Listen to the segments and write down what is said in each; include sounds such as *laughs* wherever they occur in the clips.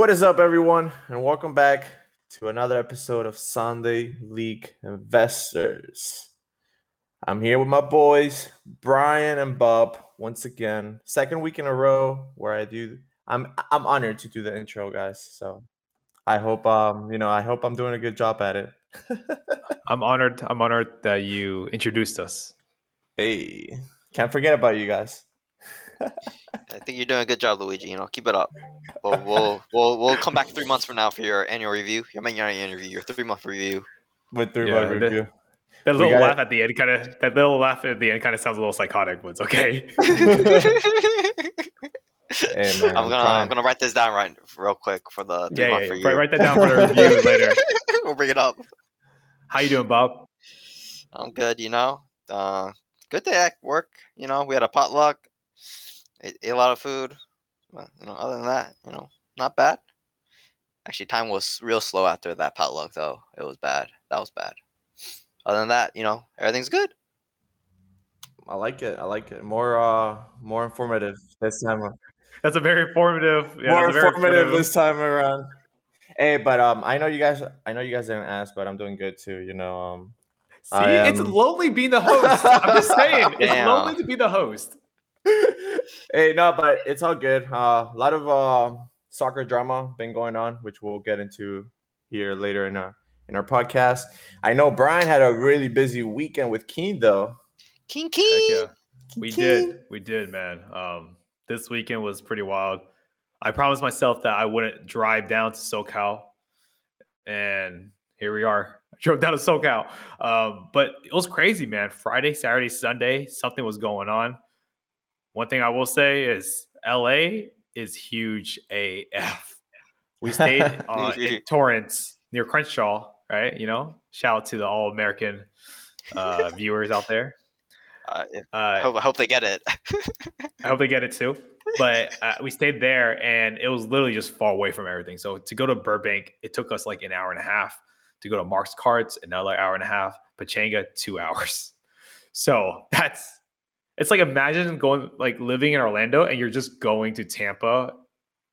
What is up, everyone, and welcome back to another episode of Sunday League Investors. I'm here with my boys, Brian and Bob, once again. Second week in a row where I do. I'm I'm honored to do the intro, guys. So I hope um you know I hope I'm doing a good job at it. *laughs* I'm honored. I'm honored that you introduced us. hey, can't forget about you guys. I think you're doing a good job, Luigi. You know, keep it up. We'll we'll we'll, we'll come back three months from now for your annual review. Your annual interview, your three month review. With three Yeah, month the- review. That little got laugh at the end kind of that little laugh at the end kind of sounds a little psychotic, but it's okay. *laughs* Hey, man, I'm gonna I'm trying. gonna write this down right real quick for the three yeah, month yeah, review. write, write that down for the review *laughs* later. we'll bring it up. How you doing, Bob? I'm good. You know, uh, good day at work. You know, we had a potluck. Ate, ate a lot of food. But, you know, other than that, you know, not bad. Actually, time was real slow after that potluck, though. It was bad. That was bad. Other than that, you know, everything's good. I like it. I like it. More uh more informative this time. ar- That's a very informative. Yeah, more that's a very informative this time around. Hey, but um I know you guys I know you guys didn't ask, but I'm doing good too, you know. Um See, I it's lonely being the host. I'm just saying, it's *laughs* lonely to be the host. Hey, no, but it's all good. Uh, a lot of uh, soccer drama been going on, which we'll get into here later in our in our podcast. I know Brian had a really busy weekend with Keen though. King Heck King. yeah. We did. We did, man. Um, this weekend was pretty wild. I promised myself that I wouldn't drive down to SoCal, and here we are. *laughs* I drove down to SoCal, um, but it was crazy, man. Friday, Saturday, Sunday, something was going on. One thing I will say is LA is huge AF. We stayed *laughs* uh, in Torrance near Crenshaw, right? You know, shout out to the all American uh, *laughs* viewers out there. Uh, Uh, I hope, I hope they get it. I hope they get it too. But *laughs* uh, we stayed there, and it was literally just far away from everything. So to go to Burbank, it took us like an hour and a half. To go to Mark's Cards, another hour and a half. Pechanga, two hours. So that's it's like imagine going like living in Orlando and you're just going to Tampa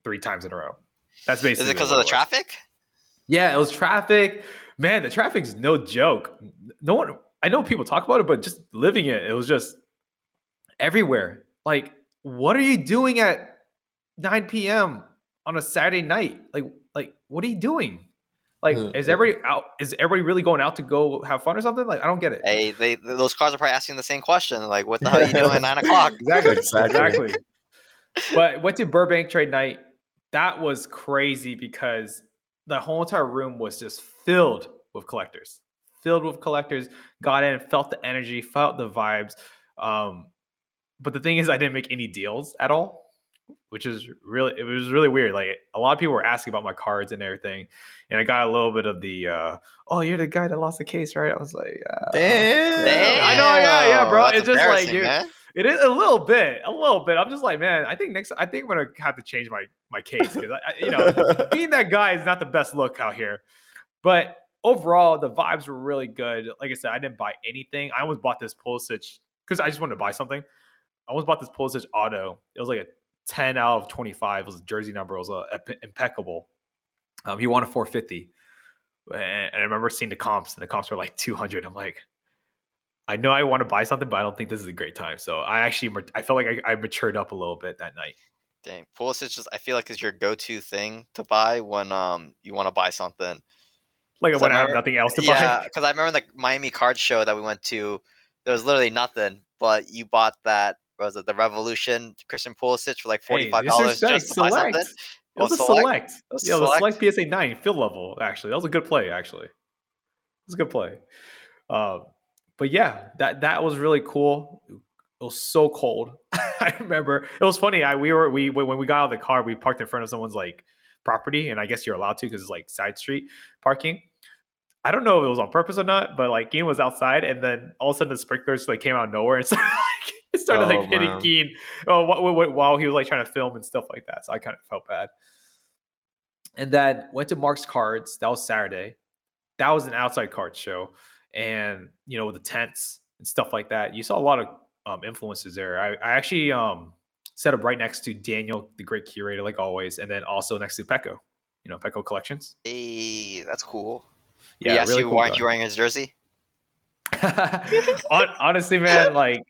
three times in a row. That's basically Is it because of the was. traffic? Yeah, it was traffic. Man, the traffic's no joke. No one I know people talk about it, but just living it, it was just everywhere. Like, what are you doing at 9 p.m. on a Saturday night? Like, like, what are you doing? Like, Hmm, is yeah. everybody out? Is everybody really going out to go have fun or something? Like, I don't get it. Hey, they those cars are probably asking the same question. Like, what the hell are you doing at nine *laughs* o'clock? Exactly. *laughs* Exactly. exactly. but went to Burbank trade night. That was crazy because the whole entire room was just filled with collectors, filled with collectors. Got in, felt the energy, felt the vibes. Um, but the thing is, I didn't make any deals at all, which is really it was really weird. Like a lot of people were asking about my cards and everything, and I got a little bit of the, uh, "Oh, you're the guy that lost the case, right?" I was like, uh, Damn. I know, yeah, yeah, bro. That's It's just like you- man. It is a little bit, a little bit. I'm just like, man, I think next, I think I'm gonna have to change my my case because you know, *laughs* being that guy is not the best look out here. But overall, the vibes were really good. Like I said, I didn't buy anything. I almost bought this Pulisic because I just wanted to buy something. I almost bought this Pulisic auto. It was like a 10 out of 25. Was a jersey number. It was uh, impeccable. Um, he a 450. And and I remember seeing the comps, and the comps were like 200. I'm like, I know I want to buy something, but I don't think this is a great time. So I actually, I felt like I, I matured up a little bit that night. Dang, Pulisic just I feel like is your go-to thing to buy when um you want to buy something. Like when I have remember- nothing else to *laughs* Yeah, buy. because I remember the Miami card show that we went to. There was literally nothing, but you bought that. Was it the Revolution Christian Pulisic for like forty-five dollars select- just to buy something? select. It was Oh, a select? select. was Yeah, the select? select PSA 9 Field Level, actually. That was a good play, actually. It was a good play. Um, but yeah, that that was really cool. It was so cold. *laughs* I remember it was funny. I we were we when we got out of the car, we parked in front of someone's like property, and I guess you're allowed to because it's like side street parking. I don't know if it was on purpose or not, but like Keen was outside, and then all of a sudden the sprinklers like came out of nowhere *laughs* and started like, *laughs* started Oh, like hitting man. Keen oh, wh- wh- wh- while he was like trying to film and stuff like that. So I kind of felt bad. And then went to Mark's Cards. That was Saturday. That was an outside card show, and you know with the tents and stuff like that. You saw a lot of um, influences there. I, I actually um, set up right next to Daniel, the great curator, like always, and then also next to Pecco. You know, Pecco Collections. Hey, that's cool. Yeah, yes, really you cool weren't you wearing his jersey? *laughs* Honestly, man, like,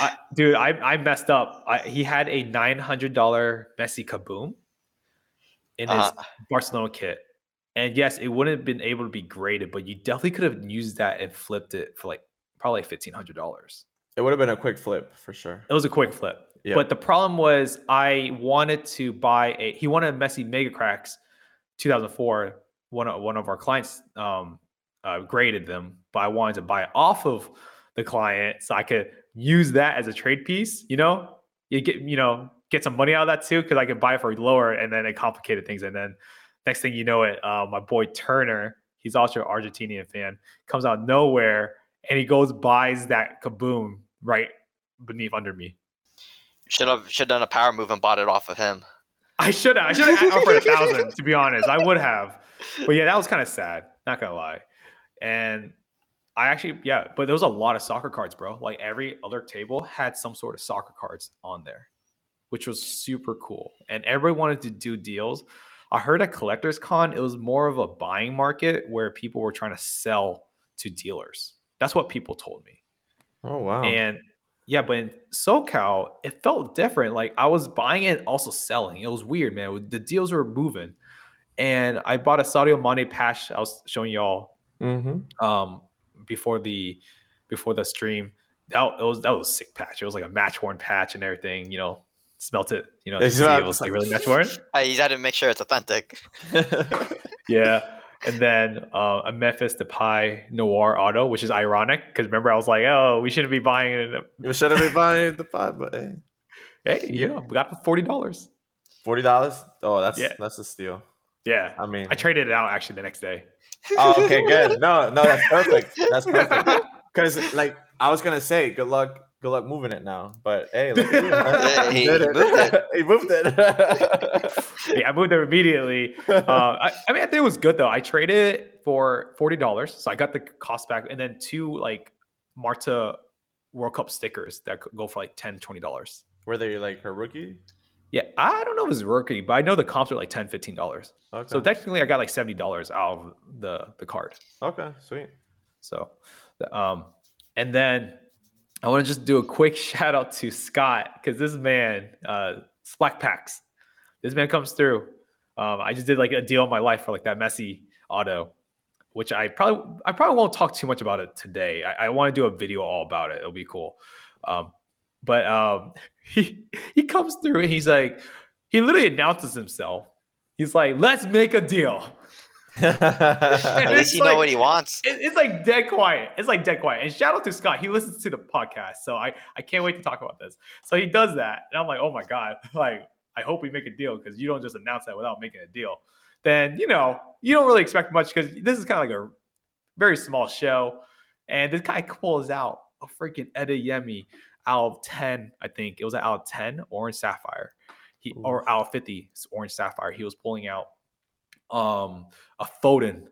I, dude, I, I messed up. I, he had a nine hundred dollar Messi Kaboom in his Uh, Barcelona kit, and yes, it wouldn't have been able to be graded, but you definitely could have used that and flipped it for like probably fifteen hundred dollars. It would have been a quick flip for sure. It was a quick flip. Yeah. But the problem was I wanted to buy a he wanted a Messi Mega Cracks 2004. One of one of our clients um uh, graded them, but I wanted to buy it off of the client so I could use that as a trade piece, you know? You get you know, get some money out of that too, because I could buy it for lower and then it complicated things. And then next thing you know it, uh, my boy Turner, he's also an Argentinian fan, comes out nowhere and he goes buys that kaboom right beneath under me. should have should done a power move and bought it off of him. I should have. I should have offered a thousand. To be honest, I would have. But yeah, that was kind of sad. Not gonna lie. And I actually, yeah, but there was a lot of soccer cards, bro. Like every other table had some sort of soccer cards on there, which was super cool. And everybody wanted to do deals. I heard at Collectors Con, it was more of a buying market where people were trying to sell to dealers. That's what people told me. Oh wow. And yeah, but in SoCal, it felt different. Like I was buying it, also selling. It was weird, man. The deals were moving. And I bought a Sadio Mane patch. I was showing y'all mm-hmm. um before the before the stream. That it was that was a sick patch. It was like a match worn patch and everything. You know, smelt it. You know, They to it was like really match worn. *laughs* I, you had to make sure it's authentic. *laughs* Yeah. And then uh, a Memphis Depay Noir auto, which is ironic because remember I was like, oh, we shouldn't be buying it. *laughs* We should have been buying the five, but hey. Hey, yeah, we got it for forty dollars. Forty dollars? Oh, that's Yeah. that's a steal. Yeah, I mean I traded it out actually the next day. Oh, okay, *laughs* good. No, no, that's perfect. That's perfect. *laughs* Because like I was gonna say, good luck, good luck moving it now. But hey, look at you, man. Hey, You did *laughs* he moved it. he moved it. yeah, I moved there immediately. Uh, I, I mean, I think it was good though. I traded it for forty dollars, so I got the cost back, and then two like Marta World Cup stickers that could go for like 10 dollars. Were they like her rookie? Yeah, I don't know if it's working, but I know the comps are like 10 dollars. Okay. So technically, I got like seventy dollars out of the the card. okay, sweet. So, um, and then I want to just do a quick *laughs* shout out to Scott because this man, uh, Slack Packs, this man comes through. Um, I just did like a deal in my life for like that Messi auto, which I probably I probably won't talk too much about it today. I, I want to do a video all about it. It'll be cool. Um, but um, *laughs* he he comes through and he's like, he literally announces himself. He's like, let's make a deal. *laughs* At it's least you know what he wants. It- it's like dead quiet. It's like dead quiet. And shout out to Scott. He listens to the podcast. So I, I can't wait to talk about this. So he does that. And I'm like, oh my God. *laughs* Like, I hope we make a deal because you don't just announce that without making a deal. Then, you know, you don't really expect much because this is kind of like a very small show. And this guy pulls out a freaking Adeyemi out of 10, I think. It was out of 10 orange sapphire. He or out of 50 orange sapphire. He was pulling out um a Foden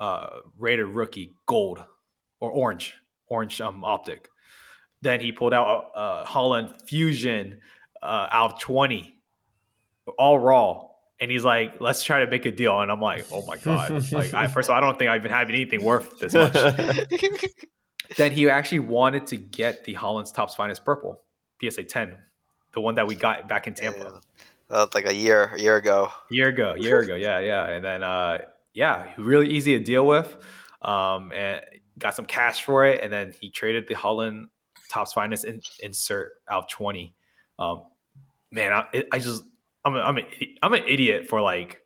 uh rated rookie gold or orange orange um optic then he pulled out a, a Haaland fusion uh out of 20 all raw and he's like let's try to make a deal and i'm like oh my god like i first of all i don't think i've been having anything worth this much *laughs* *laughs* then he actually wanted to get the Haaland's Topps Finest purple psa 10 the one that we got back in tampa. Yeah. That's like a year, a year ago. year ago year ago yeah yeah. And then uh yeah really easy to deal with um and got some cash for it. And then he traded the Haaland Topps Finest in, insert out of 20 um man i, I just I'm, a, I'm, a, I'm an idiot for like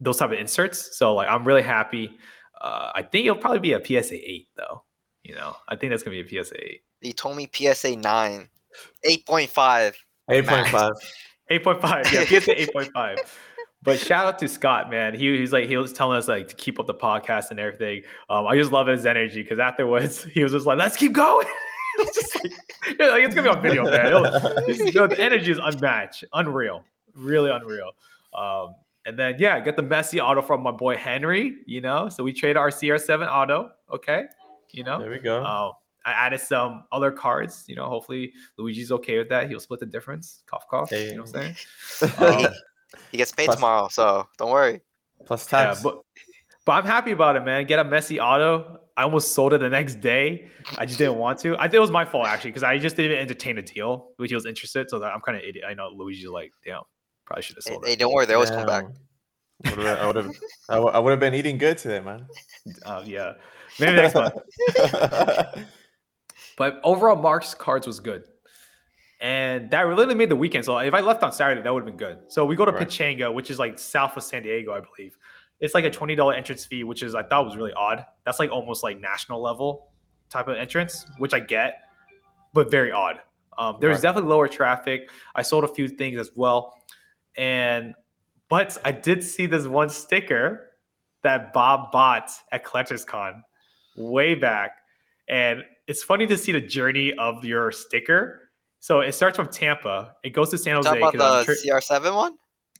those type of inserts. So like i'm really happy. Uh i think it'll probably be a psa 8 though you know i think that's gonna be a psa 8 He told me PSA 9, 8.5. Eight point five. 8.5 yeah psa 8.5 *laughs* but shout out to scott man. He, he's like he was telling us like to keep up the podcast and everything. Um i just love his energy because afterwards *laughs* he was just like let's keep going. *laughs* It's just like, like, it's gonna be on video man. It'll- it's- the energy is unmatched. Unreal. Really unreal. Um and then yeah get the Messi auto from my boy henry you know? So we traded our cr7 auto okay you know There we go. um, I added some other cards. You know, hopefully Luigi's okay with that. He'll split the difference. Cough, cough. Hey. You know what I'm saying? *laughs* He, Um, he gets paid Plus- tomorrow, so don't worry. plus Yeah, but but I'm happy about it, man. Get a Messi auto. I almost sold it the next day. I just didn't want to. I think it was my fault actually because I just didn't entertain a deal. Luigi was interested, so that I'm kind of idiot. I know Luigi's like, damn, probably should have Hey, sold hey, it. don't worry, they always come back. I would have. I would- I would have been eating good today, man. *laughs* Uh, yeah, maybe next month. *laughs* But overall, Mark's cards was good. And that really made the weekend. So if I left on Saturday, that would have been good. So we go to Right. Pechanga, which is like south of San Diego, I believe. It's like a $20 entrance fee, which is I thought was really odd. That's like almost like national level type of entrance, which I get, but very odd. Um, there's Right. definitely lower traffic. I sold a few things as well. And but I did see this one sticker that Bob bought at Collectors Con way back. And it's funny to see the journey of your sticker. So it starts from Tampa, it goes to San Jose. Talk about the sure- CR7 one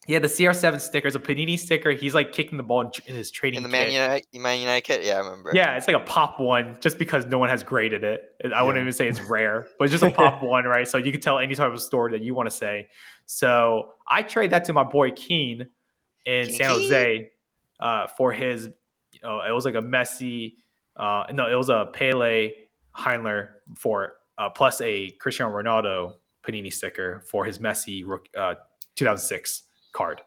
yeah, the CR7 sticker is a Panini sticker. He's like kicking the ball in, his trading in the kit. Man United, Man United kit. Yeah, I remember. Yeah, it's like a pop one just because no one has graded it. I wouldn't even say it's *laughs* rare, but it's just a pop one, right? So you can tell any type of story that you want to say. So I trade that to my boy Keen in Keen San Jose uh, for his, you know, it was like a Messi, uh, no, it was a Pele Heinler for uh, plus a Cristiano Ronaldo Panini sticker for his Messi uh, 2006 card.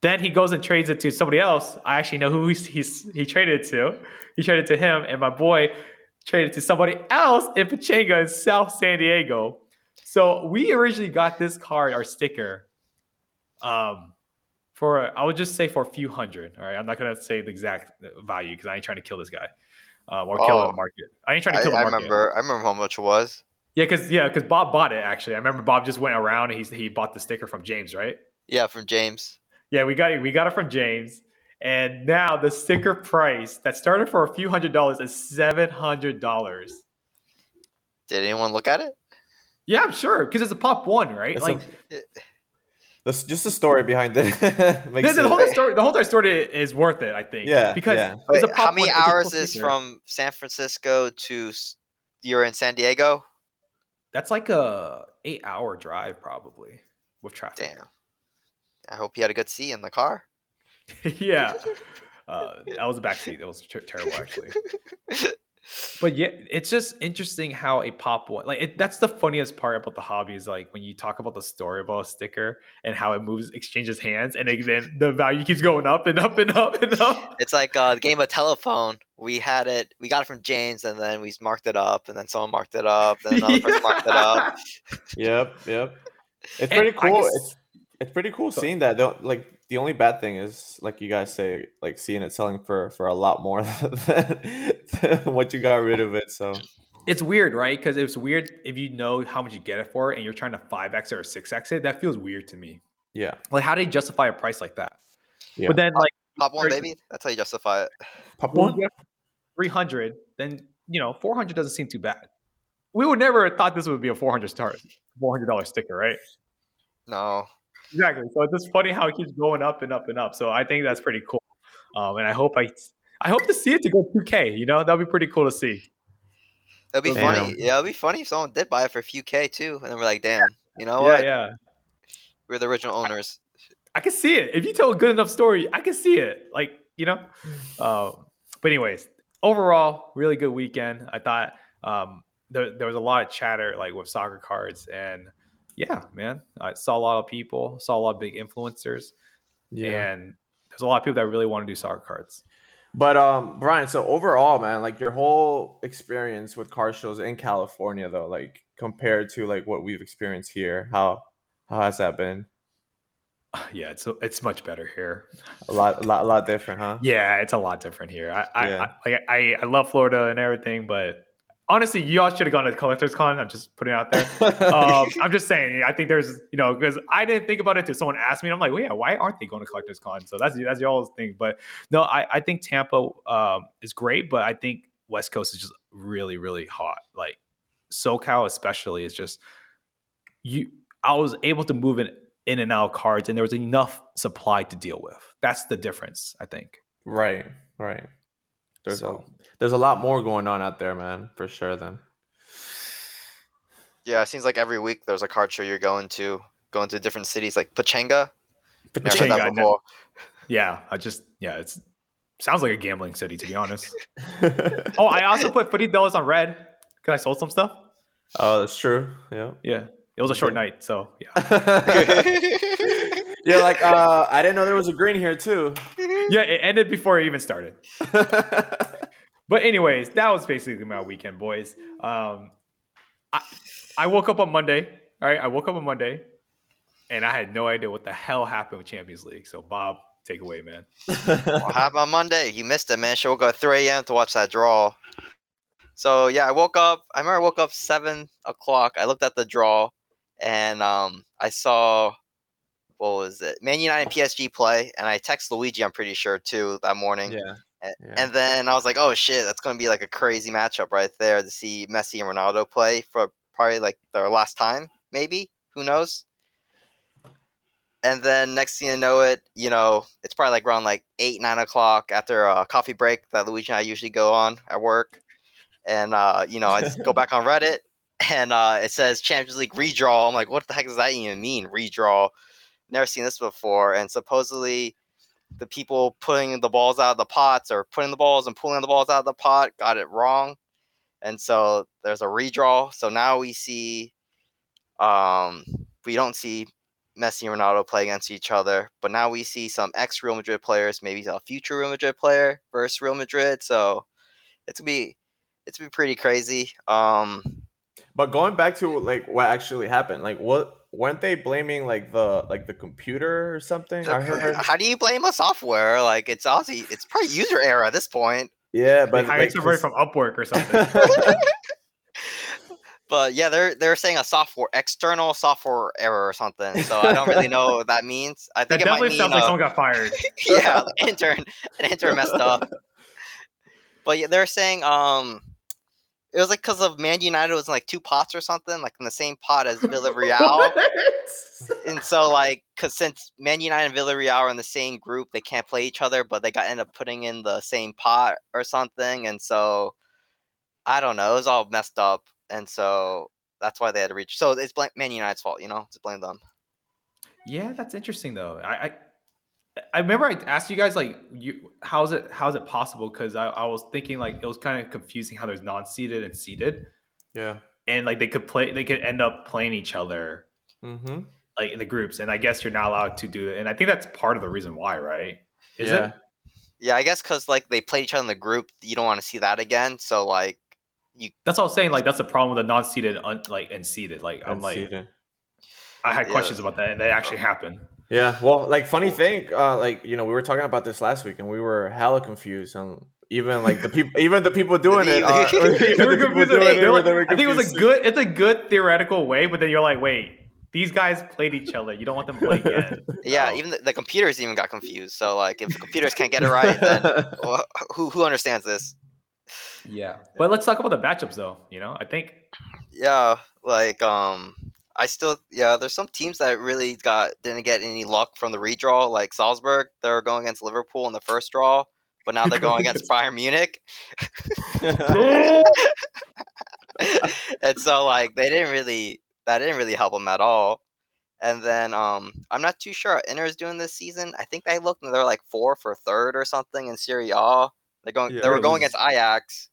Then he goes and trades it to somebody else. I actually know who he's, he's he traded it to. He traded it to him, and my boy traded it to somebody else in Pechanga in South San Diego. So we originally got this card, our sticker, um, for I would just say for a few hundred. All right, I'm not gonna say the exact value because I ain't trying to kill this guy um, or kill Oh. the market. I ain't trying to I, kill the market. I remember. I remember how much it was. Yeah, because yeah, because Bob bought it actually. I remember Bob just went around and he's he bought the sticker from James, right? Yeah, from James. Yeah, we got it. We got it from James. And now the sticker price that started for a few hundred dollars is seven hundred dollars. Did anyone look at it? Yeah, I'm sure because it's a pop one, right? It's like a- That's just the story behind it. *laughs* Makes the, the whole story, the whole entire story is worth it, I think. Yeah, because yeah. it's a Wait, how many one, it's a cool hours is sticker. from San Francisco to you're in San Diego? That's like a eight hour drive probably with traffic. Damn. I hope you had a good seat in the car. *laughs* yeah, *laughs* uh, that was a backseat. That was ter- terrible actually. But yeah, it's just interesting how a pop one like it, that's the funniest part about the hobby is like when you talk about the story about a sticker and how it moves, exchanges hands, and it, then the value keeps going up and up and up and up. *laughs* It's like uh, the game of telephone. We had it. We got it from James, and then we marked it up, and then someone marked it up, then another *laughs* person marked it up. Yep, yep. It's And pretty cool. guess- It's it's pretty cool So- seeing that. Though, like the only bad thing is, like you guys say, like seeing it selling for for a lot more *laughs* than, than what you got rid of it. So It's weird, right? Because it's weird if you know how much you get it for and you're trying to 5x or 6x it. That feels weird to me. yeah, Like, how do you justify a price like that? Yeah. But then, like, Pop one, Right. baby. That's how you justify it. pop one. you have 300, then, you know, 400 doesn't seem too bad. We would never have thought this would be a 400 star, $400 sticker, right? No. Exactly. So it's just funny how it keeps going up and up and up. So I think that's pretty cool. Um, and I hope I, I hope to see it to go 2K. You know, that'd be pretty cool to see. It'd be Damn. funny. Yeah, it'd be funny if someone did buy it for a few K too, and then we're like, damn, you know yeah, what? yeah. We're the original owners. I can see it. If you tell a good enough story, I can see it. Like, you know. Um, but anyways, overall, really good weekend. I thought um, there, there was a lot of chatter like with soccer cards, and yeah, man, I saw a lot of people, saw a lot of big influencers, Yeah. and there's a lot of people that really want to do soccer cards. But um, Brian, so overall, man, like your whole experience with car shows in California, though, like compared to like what we've experienced here, how how has that been? *sighs* Yeah, it's it's much better here. A lot, a lot, a lot different, huh? Yeah, it's a lot different here. I I, Yeah. I, like I I love Florida and everything, but honestly, you all should have gone to Collectors Con. I'm just putting it out there. *laughs* um, I'm just saying. I think there's, you know, because I didn't think about it until someone asked me. And I'm like, well, yeah, why aren't they going to Collectors Con? So that's that's y'all's thing. But no, I I think Tampa um, is great, but I think West Coast is just really really hot. Like SoCal especially is just you. I was able to move in in and out cards, and there was enough supply to deal with. That's the difference, I think. right, right. There's So- a there's a lot more going on out there, man, for sure. Then Yeah, it seems like every week there's a card show you're going to, going to different cities like Pechanga. Pechanga, I that Yeah, I just yeah, it's sounds like a gambling city to be honest. *laughs* oh, I also put fifty dollars on red because I sold some stuff. oh, that's true. Yeah. Yeah, it was a short night, so yeah. *laughs* *laughs* You're like, uh, I didn't know there was a green here too. *laughs* Yeah, it ended before it even started. *laughs* But anyways, that was basically my weekend, boys. Um, I I woke up on Monday. All right, I woke up on Monday, and I had no idea what the hell happened with Champions League. So Bob, take away, man. What happened on Monday? You missed it, man. She woke up at 3 a.m. to watch that draw. So yeah, I woke up. I remember I woke up seven o'clock. I looked at the draw, and um, I saw what was it? Man United and PSG play, and I text Luigi. I'm pretty sure too that morning. yeah. A- yeah. And then I was like, oh shit, that's going to be like a crazy matchup right there to see Messi and Ronaldo play for probably like their last time, maybe. Who knows? And then next thing you know it, you know, it's probably like around like eight, nine o'clock after a coffee break that Luigi and I usually go on at work. And uh, you know, I just go back on Reddit and uh it says Champions League redraw. I'm like, what the heck does that even mean? Redraw. Never seen this before. And supposedly the people putting the balls out of the pots or putting the balls and pulling the balls out of the pot got it wrong. And so there's a redraw. So now we see um we don't see Messi and Ronaldo play against each other, but now we see some ex Real Madrid players, maybe a future Real Madrid player versus Real Madrid. So it's gonna be it's gonna be pretty crazy. Um But going back to like what actually happened, like what weren't they blaming like the like the computer or something? I heard. how do you blame a software? Like it's obviously it's probably user error at this point. Yeah, But but hired like, somebody this- from Upwork or something. *laughs* But yeah, they're they're saying a software external software error or something. So I don't really know what that means. I that think it might definitely mean sounds like uh, someone got fired. *laughs* yeah, intern an intern messed up. But yeah, they're saying um it was like because of Man United was in like two pots or something, like in the same pot as *laughs* Villarreal. and so like because since Man United and Villarreal are in the same group, they can't play each other, but they got end up putting in the same pot or something, and so I don't know, it was all messed up, and so that's why they had to reach. So it's Man United's fault, you know, to blame them. Yeah, that's interesting though. I, I I remember I asked you guys like you how's it how's it possible? Because I, I was thinking like it was kind of confusing how there's non-seated and seated. yeah. And like they could play they could end up playing each other Mm-hmm. like in the groups. And I guess you're not allowed to do it. And I think that's part of the reason why, right? Is yeah. it? Yeah, I guess because like they played each other in the group, you don't want to see that again. So like, you That's what I was saying. Like that's the problem with the non-seated un, like and seated. Like I'm like. I had Yeah. questions about that and they actually happened. Yeah, well, like funny thing, uh, like you know, we were talking about this last week, and we were hella confused, and even like the people, *laughs* even the people doing it, uh, *laughs* They even They were the people doing it, were were- like- I think it was a good. It's a good theoretical way, but then you're like, wait, these guys played each other. You don't want them to play again. *laughs* yeah, Oh. even the, the computers even got confused. So like, if the computers can't get it right, then wha- who who understands this? Yeah, but let's talk about the matchups though. You know, I think Yeah, like um, I still yeah. There's some teams that really got didn't get any luck from the redraw, like Salzburg. They were going against Liverpool in the first draw, but now they're going against *laughs* Bayern Munich, *laughs* *laughs* and so like they didn't really that didn't really help them at all. And then um, I'm not too sure what Inter is doing this season. I think they looked and they're like fourth or third or something in Serie A. They're going. Yeah, they were going against Ajax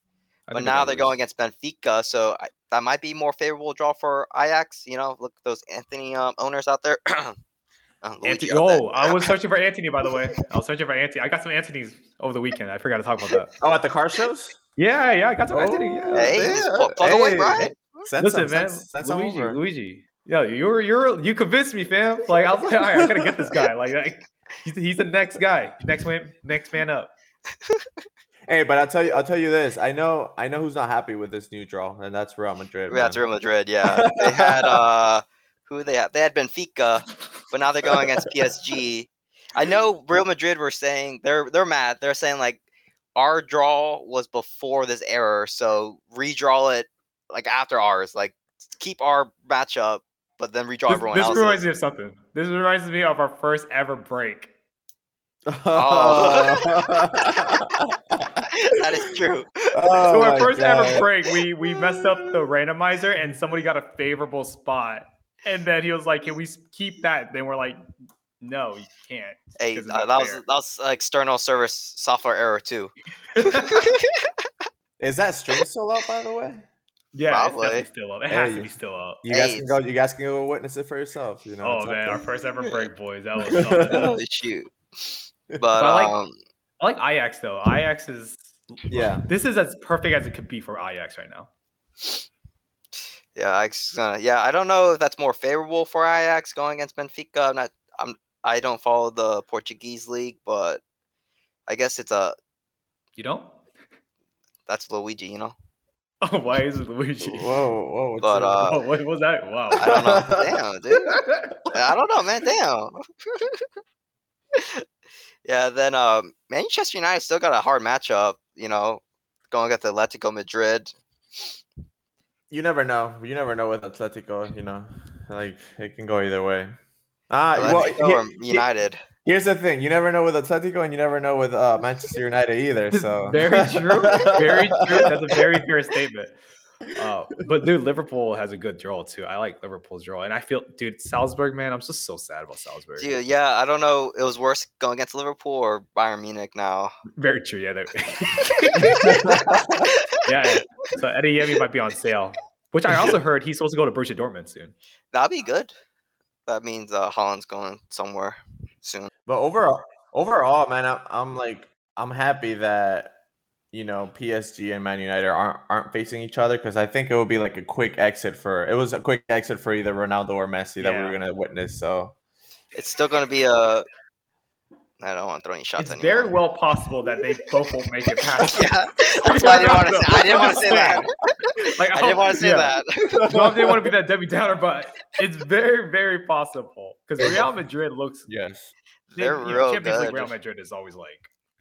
I but now they're going against Benfica, so I, that might be more favorable draw for Ajax. You know, look at those Antony um, owners out there. *coughs* Uh, Antony. out there. Oh, I was searching for Antony by the way. *laughs* I was searching for Antony. I got some Antony's over the weekend. I forgot to talk about that. oh, at the car shows. Yeah, yeah, I got some Antony. Oh, Yeah. Hey, just plug- plug away, Brian. Send Listen, some, man, send, send Luigi, over. Luigi. Yeah, you're you're you convinced me, fam. Like I was like, all right, I gotta get this guy. Like, like *laughs* he's, he's the next guy, next man, next man up. *laughs* Hey, but I'll tell you, I'll tell you this. I know, I know who's not happy with this new draw, and that's Real Madrid. Yeah, it's. Real Madrid. Yeah, they had *laughs* uh, who they had? They had Benfica, but now they're going *laughs* against PSG. I know Real Madrid were saying they're they're mad. They're saying like our draw was before this error, so redraw it like after ours. Like keep our matchup, but then redraw This, everyone this else's. reminds me of something. This reminds me of our first ever break. *laughs* that is true. Oh so our first God. ever break, we we messed up the randomizer, and somebody got a favorable spot. And then he was like, "Can we keep that?" Then we're like, No, you can't. Hey, 'cause it's uh, not that was fair. that was external service software error too. *laughs* Is that stream still up, by the way? yeah, Probably. it's still up. It Hey, has to be still up. You guys Hey, can go. You guys can go witness it for yourself. You know. Oh man, our first ever break, boys. That was *laughs* something. Oh, shoot. But, I like- um, I like Ajax though. Ajax is Yeah. This is as perfect as it could be for Ajax right now. yeah, I, uh, yeah, I don't know if that's more favorable for Ajax going against Benfica. I'm not. I'm. I don't follow the Portuguese league, but I guess it's a You don't? that's Luigi. You know. *laughs* Oh, why is it Luigi? Whoa, whoa. But, up? uh, *laughs* oh, what was that? Wow. I don't know. *laughs* Damn, dude. I don't know, man. Damn. Yeah. Then um, Manchester United still got a hard matchup. You know, going against Atletico Madrid. you never know. You never know with Atletico. You know, like it can go either way. Ah, well, Atletico he- or he- United. here's the thing: you never know with Atletico, and you never know with uh, Manchester United either. *laughs* So very true. Very true. That's a very fair statement. Uh, but dude, Liverpool has a good draw too. I like Liverpool's draw, and I feel, dude, Salzburg, man, I'm just so sad about Salzburg. Dude, yeah, I don't know. It was worse going against Liverpool or Bayern Munich now. Very true. Yeah. yeah, *laughs* *laughs* yeah. So Adeyemi might be on sale, which I also heard he's supposed to go to Borussia Dortmund soon. That'd be good. That means uh, Haaland's going somewhere soon. But overall, overall, man, I'm, I'm like I'm happy that you know PSG and Man United aren't aren't facing each other because I think it would be like a quick exit for it was a quick exit for either Ronaldo or Messi that we Yeah. were gonna witness. So It's still going to be a. I don't want to throw any shots It's anymore. very well possible that they both won't make it past. *laughs* yeah, that's why I didn't want to. Say, I didn't want to say that. *laughs* Like, I didn't want to say yeah. that. *laughs* No, I didn't want to be that Debbie Downer, but it's very, very possible because Real Madrid looks. yes, They're you know, real Champions League. Real Madrid is always like.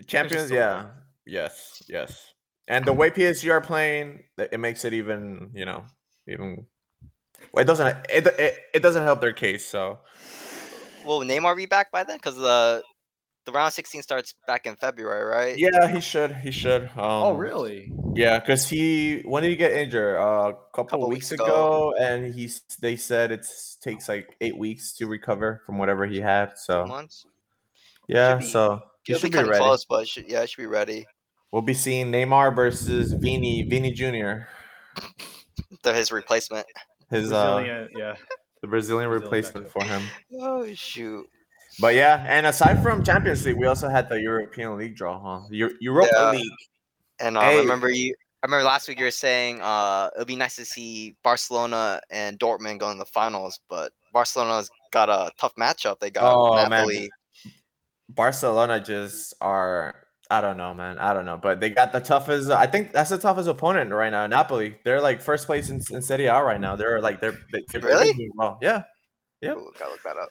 champions. so Yeah, good. Yes, yes. And the way PSG are playing, it it makes it even you know even. Well, it doesn't it, it it doesn't help their case. So Will Neymar be back by then? Because the the round 16 starts back in February, right? yeah, he should he should. Um, Oh, really? Yeah, because he when did he get injured? Uh, a couple, Couple weeks, weeks ago. ago. and he's they said it takes like eight weeks to recover from whatever he had. So months. yeah, be- so he He'll be should be ready. close, but should, yeah, it should be ready. We'll be seeing Neymar versus Vini Vini Jr. The, his replacement. His uh yeah. the Brazilian Brazilian replacement for him. Oh shoot! But yeah, and aside from Champions League, we also had the European League draw, huh? Eu- Europa Yeah. League. And uh, Hey. remember you. I remember last week you were saying uh, it'd be nice to see Barcelona and Dortmund go in the finals, but Barcelona's got a tough matchup. They got Oh, man. Napoli. Barcelona just are I don't know, man. I don't know, but they got the toughest. I think that's the toughest opponent right now. Napoli. They're like first place in, in Serie A right now. They're like they're, they, they're Really? doing well. Yeah. Yep. Ooh, gotta look that up.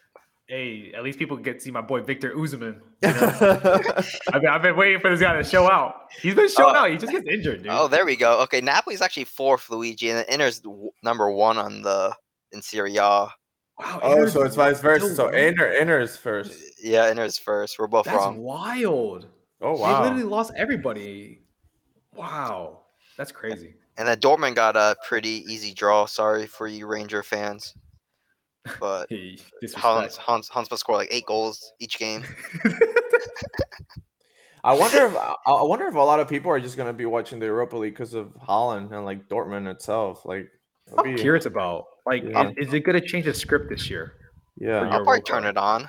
Hey, at least people get to see my boy Victor Osimhen. *laughs* I've been, I've been waiting for this guy to show out. He's been showing Oh. out. He just gets injured, dude. Oh, there we go. Okay, Napoli's actually fourth, Luigi, and the Inter's number one on the in Serie A. wow, oh, Inter's so it's vice versa. So winning? Inter Inter is first. Yeah, Inter's first. We're both That's wrong. wild. Oh They wow. literally lost everybody. Wow, that's crazy. And then Dortmund got a pretty easy draw. Sorry for you Ranger fans, but *laughs* Hey, Hans disrespect. Hans Hans must score like eight goals each game. *laughs* I wonder if I I wonder if a lot of people are just gonna be watching the Europa League because of Haaland and like Dortmund itself. Like, I'm be- curious about like, Yeah. is, is it going to change the script this year? yeah. I'll Europa. probably turn it on.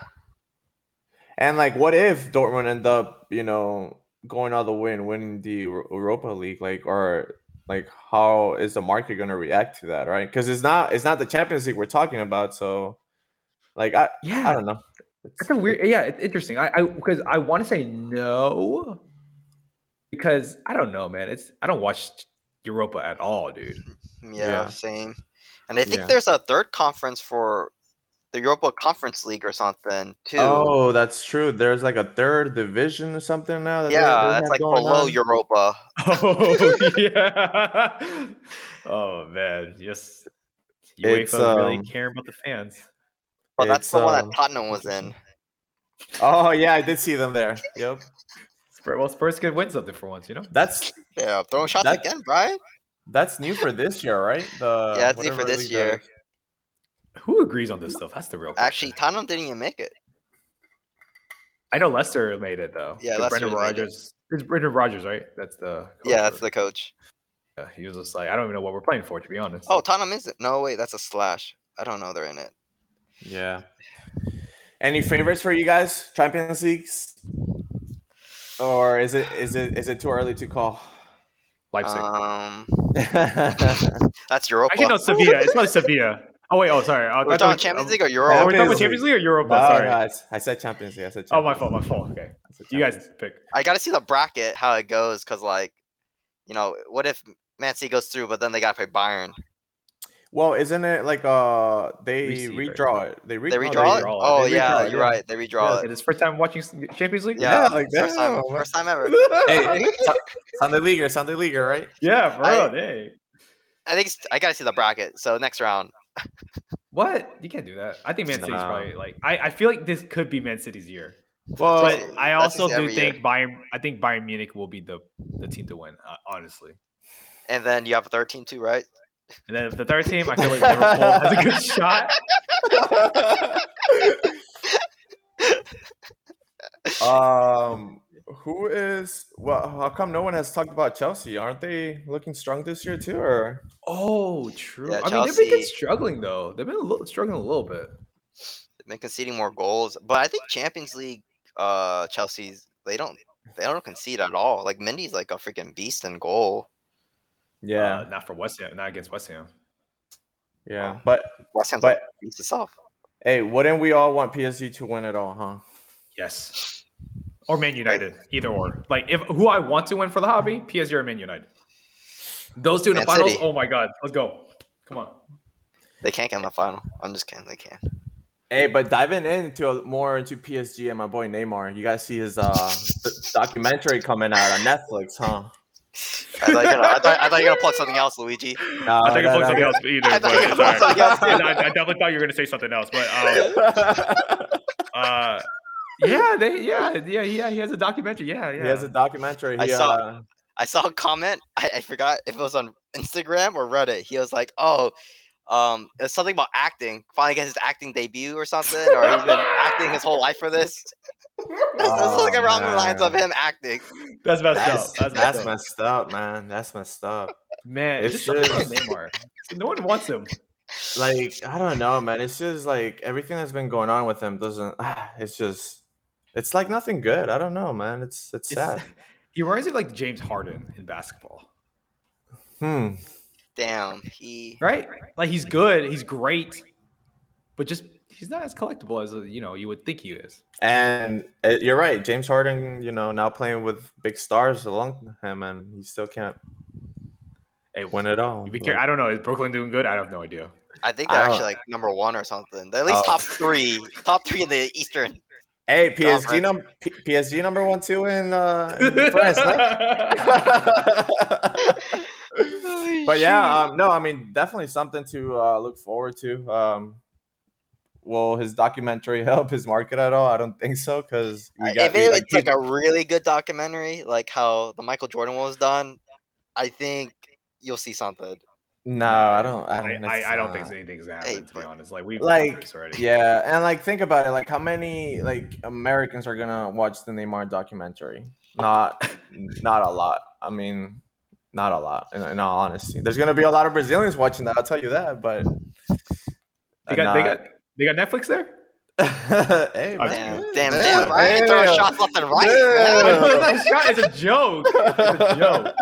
And like, what if Dortmund end up, you know, going all the way and winning the Europa League? Like, or like, how is the market going to react to that? Right? Because it's not, it's not the Champions League we're talking about. So, like, I, Yeah, I don't know. It's- That's a weird. Yeah, it's interesting. I, I because I want to say no, because I don't know, man. It's I don't watch Europa at all, dude. Yeah, Yeah. same. And I think Yeah. there's a third conference for the Europa Conference League or something too. Oh, that's true. There's like a third division or something now. That yeah, that's like below on. Europa. *laughs* Oh yeah. *laughs* Oh man, just UEFA It's, really care about the fans. Oh, that's It's, the one um, that Tottenham was in. Oh yeah, I did see them there. Yep. Well, Spurs could win something for once, you know. That's Yeah, throwing shots That- again, Brian. that's new for this year, right? The Yeah, that's new for this league that year. is. Who agrees on this stuff? That's the real. question. Actually, Tottenham didn't even make it. I know Leicester made it though. Yeah, The Leicester Brendan made it. Rodgers. It's Brendan Rodgers, right? That's the coach Yeah, that's the coach. yeah, He was just like, I don't even know what we're playing for, to be honest. Oh, Tottenham is it? No, wait, that's a slash. I don't know they're in it. Yeah. Any favorites for you guys? Champions Leagues? Or is it is it is it too early to call? Leipzig. Um, Champions *laughs* *laughs* that's Europa. Actually, no, Sevilla. It's probably Sevilla. Oh wait, oh sorry. I, I We're thought- talking Champions League or Oh, Euro? we're talking about Champions Champions League or Europa? No, sorry. no, it's- I said Champions League. I said Oh, my fault. My fault. Okay, you guys pick. I got to see the bracket how it goes because, like, you know, what if Man City goes through, but then they got to play Bayern? Well, isn't it like uh they Reseed, right? redraw it? They, re- They redraw it. redraw it. Oh They yeah, it, you're yeah. right. They redraw Yeah, it. it's first time watching Champions League. Yeah, Yeah, like first time, damn, man. first time ever. *laughs* Hey, Sunday Leaguer, Sunday Leaguer, right? yeah, bro. I- hey. I think I got to see the bracket. So next round. What? You can't do that. I think Man City's No. probably like. I, I feel like this could be Man City's year, Well, but I also do every year. think Bayern. I think Bayern Munich will be the the team to win. Uh, honestly. And then you have a third team too, right? And then the third team, I feel like Liverpool has a good shot. *laughs* um, who is well? How come no one has talked about Chelsea? Aren't they looking strong this year too? Or Oh, true. Yeah, I mean, they've been struggling though. They've been a little, struggling a little bit. They've been conceding more goals, but I think Champions League, uh, Chelsea's they don't they don't concede at all. Like Mendy's like a freaking beast in goal. yeah, Uh, not for West Ham. Not against West Ham. yeah. But West Ham's But- like a beast itself. hey, wouldn't we all want PSG to win it all, huh? Yes. Or Man United, either or. Like if who I want to win for the hobby, PSG or Man United. Those two in the Man finals. City. Oh my god, let's go. Come on. They can't get in the final. I'm just kidding. They can. Hey, but diving into more into PSG and my boy Neymar, you guys see his uh documentary coming out on Netflix, huh? I thought, you were gonna, I, thought, I thought you were gonna plug something else, Luigi. No, I think no, I plugged no, something else either. I But thought you it's plugged all right. something else, I, I definitely thought you were gonna say something else. But um, *laughs* uh, yeah, they, yeah, yeah, yeah. He has a documentary. Yeah, yeah. He has a documentary. I He, saw- uh, I saw a comment. I, I forgot if it was on Instagram or Reddit. He was like, "Oh, um, it's something about acting. Finally gets his acting debut or something, or he's been acting his whole life for this." *laughs* It's like Oh, around the lines of him acting. That's messed that's, up. That's, that's messed up. messed up, man. That's messed up. Man, It's it's just just- Neymar. No one wants him. Like, I don't know, man. It's just like everything that's been going on with him doesn't. *sighs* It's just, it's like nothing good. I don't know, man. It's it's It's- sad. *laughs* He reminds me of like James Harden in basketball, Hmm. Damn, he. right? Like he's good, he's great, but just he's not as collectible as uh, you know you would think he is. And uh, you're right, James Harden. You know, now playing with big stars along him, and he still can't Hey, win it all. be care- I don't know. Is Brooklyn doing good? I have no idea. I think they're don't- actually like number one or something. They're at least Oh. top three, top three in the Eastern. Hey, PSG Conference. num P- PSG number one two in, uh, in *laughs* France. *laughs* but yeah, um, no, I mean definitely something to uh, look forward to. Um, will his documentary *laughs* help his market at all? I don't think so because if we, it, like, it's like a really good documentary, like how the Michael Jordan one was done, I think you'll see something. No, I don't. I I, don't. I, it's I don't think uh, anything's gonna happen. to be honest, like we've Like, like this already. Yeah, and like think about it. Like how many like Americans are gonna watch the Neymar documentary? Not, not a lot. I mean, not a lot. In, in all honesty, there's gonna be a lot of Brazilians watching that. I'll tell you that. But They got, they got they got Netflix there. *laughs* hey, man. Damn, damn, damn, Brian throwing shots left and right. Yeah. man. it's, not a shot, it's a joke. It's a joke.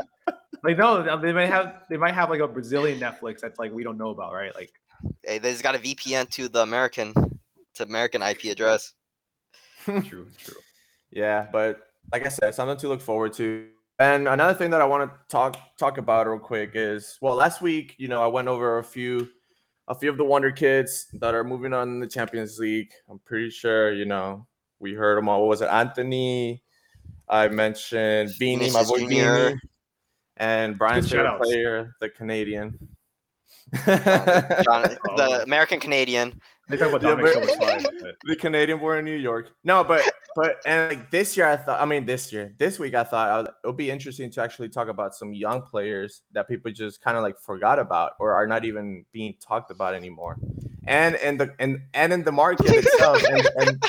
Like no, they might have they might have like a Brazilian Netflix that's like we don't know about, right? Like Hey, they just got a VPN to the American, to American IP address. *laughs* true, true. Yeah, but like I said, something to look forward to. And another thing that I want to talk talk about real quick is well, last week, you know, I went over a few a few of the Wonder Kids that are moving on in the Champions League. I'm pretty sure, you know, we heard them all. What was it? Antony. I mentioned Vini, my boy Jr.. Vini, and Brian's Good favorite shout-outs. player, the Canadian. John, *laughs* Oh. the American Canadian. They talk about Yeah, but- so much *laughs* the Canadian born in New York. No, but but and like this year, I thought. I mean, this year, this week, I thought I would, it would be interesting to actually talk about some young players that people just kind of like forgot about or are not even being talked about anymore. And in the and and in the market itself, and, and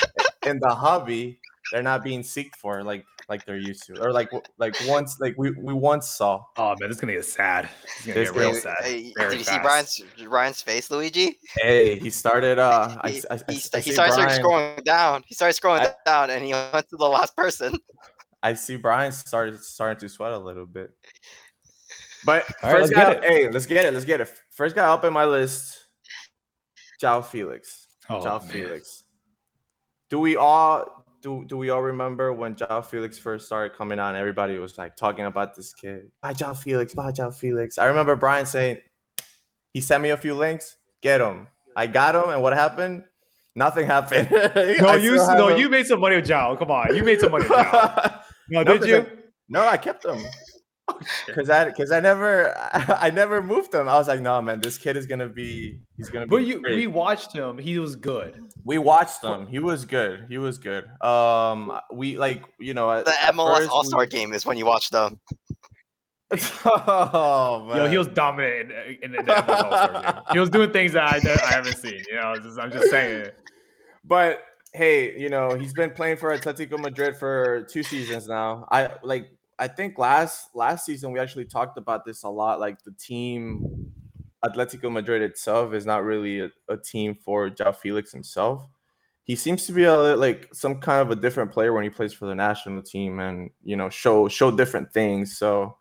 in the hobby, they're not being seeked for like like they're used to, or like like once like we we once saw. Oh man, this is gonna get sad. It's gonna This get real game- sad. Hey, did you see fast. Brian's Ryan's face, Luigi? Hey, he started. Uh, *laughs* he, I, I, he, I he see started Brian- scrolling down. He started scrolling I- down, and he went to the last person. *laughs* I see Brian started starting to sweat a little bit. But All right, first let's guy, get hey, let's get it. Let's get it. First guy up in my list, João Felix. Oh, João man. Felix. Do we all do do we all remember when João Felix first started coming on? Everybody was like talking about this kid. Bye João Felix, bye João Felix. I remember Brian saying he sent me a few links. Get him. I got him, and what happened? Nothing happened. *laughs* No, you no, him. you made some money with João. Come on, you made some money. No, *laughs* No, did you? No, I kept him. *laughs* Cause I, cause I never, *laughs* I never moved him. I was like, no, man, this kid is gonna be, he's gonna be. But you, great." we watched him. He was good. we watched him. He was good. He was good. Um, we like, you know, at, The at MLS first All Star we- game is when you watch them. oh man. Yo, he was dominant in, in, in the MLS All-Star game. *laughs* He was doing things that I, that I haven't seen. You know, just, I'm just saying. But hey, you know, he's been playing for Atletico Madrid for two seasons now. I like I think last last season we actually talked about this a lot. Like the team Atletico Madrid itself is not really a, a team for João Felix himself. He seems to be a like some kind of a different player when he plays for the national team and you know show show different things. So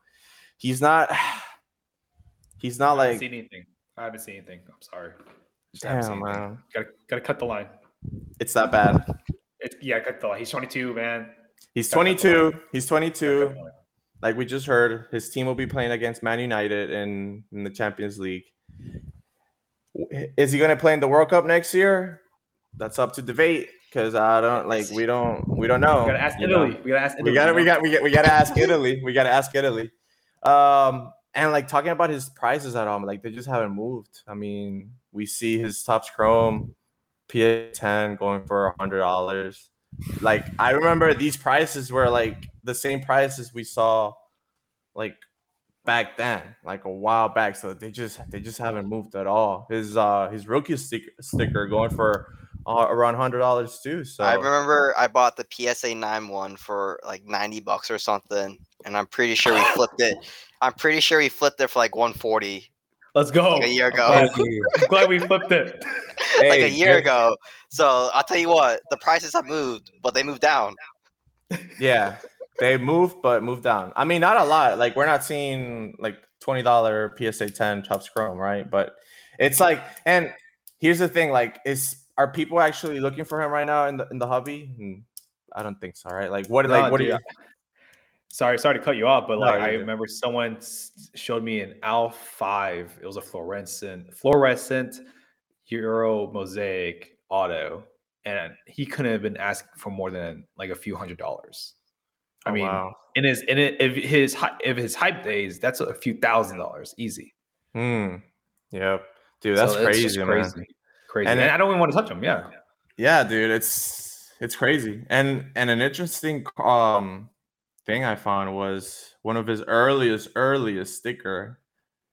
he's not *sighs* he's not I like seen anything. I haven't seen anything. I'm sorry. Just damn man. Gotta, gotta cut the line. It's that bad. It's, yeah, cut the line. He's 22, man. He's Gotta cut the 22. He's 22. cut the line. like we just heard, his team will be playing against Man United in, in the Champions League. Is he going to play in the World Cup next year? That's up to debate because I don't like we don't we don't know. We gotta ask you know? Italy. We gotta ask Italy. We gotta we got we got we gotta ask Italy. We gotta ask Italy. Um and like talking about his prices at home, like they just haven't moved. I mean, we see his Topps Chrome PA10 going for a hundred dollars. Like I remember these prices were like the same prices we saw like back then, like a while back. So they just they just haven't moved at all. His uh his rookie stick, sticker going for uh, around hundred dollars too. So I remember I bought the PSA 9 one for like 90 bucks or something, and I'm pretty sure we flipped it. I'm pretty sure we flipped it for like 140 Let's go. like a year I'm ago. glad, *laughs* I'm glad we flipped it. like a year good- ago. So I'll tell you what, the prices have moved, but they moved down. Yeah, they moved, but moved down. I mean, not a lot. Like we're not seeing like twenty dollar PSA ten Topps Chrome, right? But it's like, and here's the thing: like, is are people actually looking for him right now in the in the hobby? Hmm, I don't think so. Right? Like, what? No, like, what do dude. you? Sorry, sorry to cut you off, but like you're I remember someone showed me an Al five. It was a fluorescent, fluorescent Euro mosaic auto, and he couldn't have been asking for more than like a few hundred dollars. I Oh, mean, wow. in his in it, if his if his hype days, that's a few thousand dollars easy. Hmm. Yep, dude, that's So crazy, man. Crazy, And and, it- I don't even want to touch him. Yeah, Yeah, dude, it's it's crazy. And and an interesting um thing I found was one of his earliest earliest sticker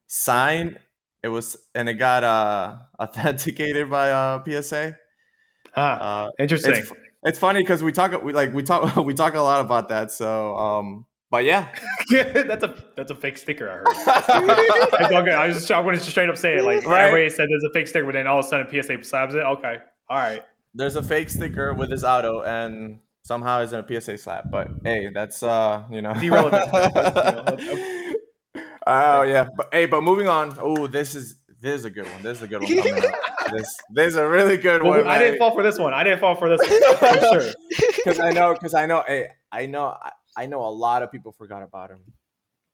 signed. It was and it got uh *laughs* authenticated by uh PSA. ah, Uh interesting. it's, it's funny because we talk we like we talk *laughs* we talk a lot about that. So um but yeah. *laughs* that's a that's a fake sticker. I heard. it's okay. I was just I wanted to straight up say it. Like Right. everybody said there's a fake sticker, but then all of a sudden PSA slabs it. Okay, all right. There's a fake sticker with his auto and somehow is in a PSA slap. But hey, that's uh you know It's irrelevant. *laughs* Oh yeah, but hey, but moving on. Oh, this is this is a good one. This is a good one. Coming. *laughs* This this is a really good Well, one. I didn't fall for this one. I didn't fall for this one for sure. *laughs* because I know because I know hey, I know I, I know a lot of people forgot about him.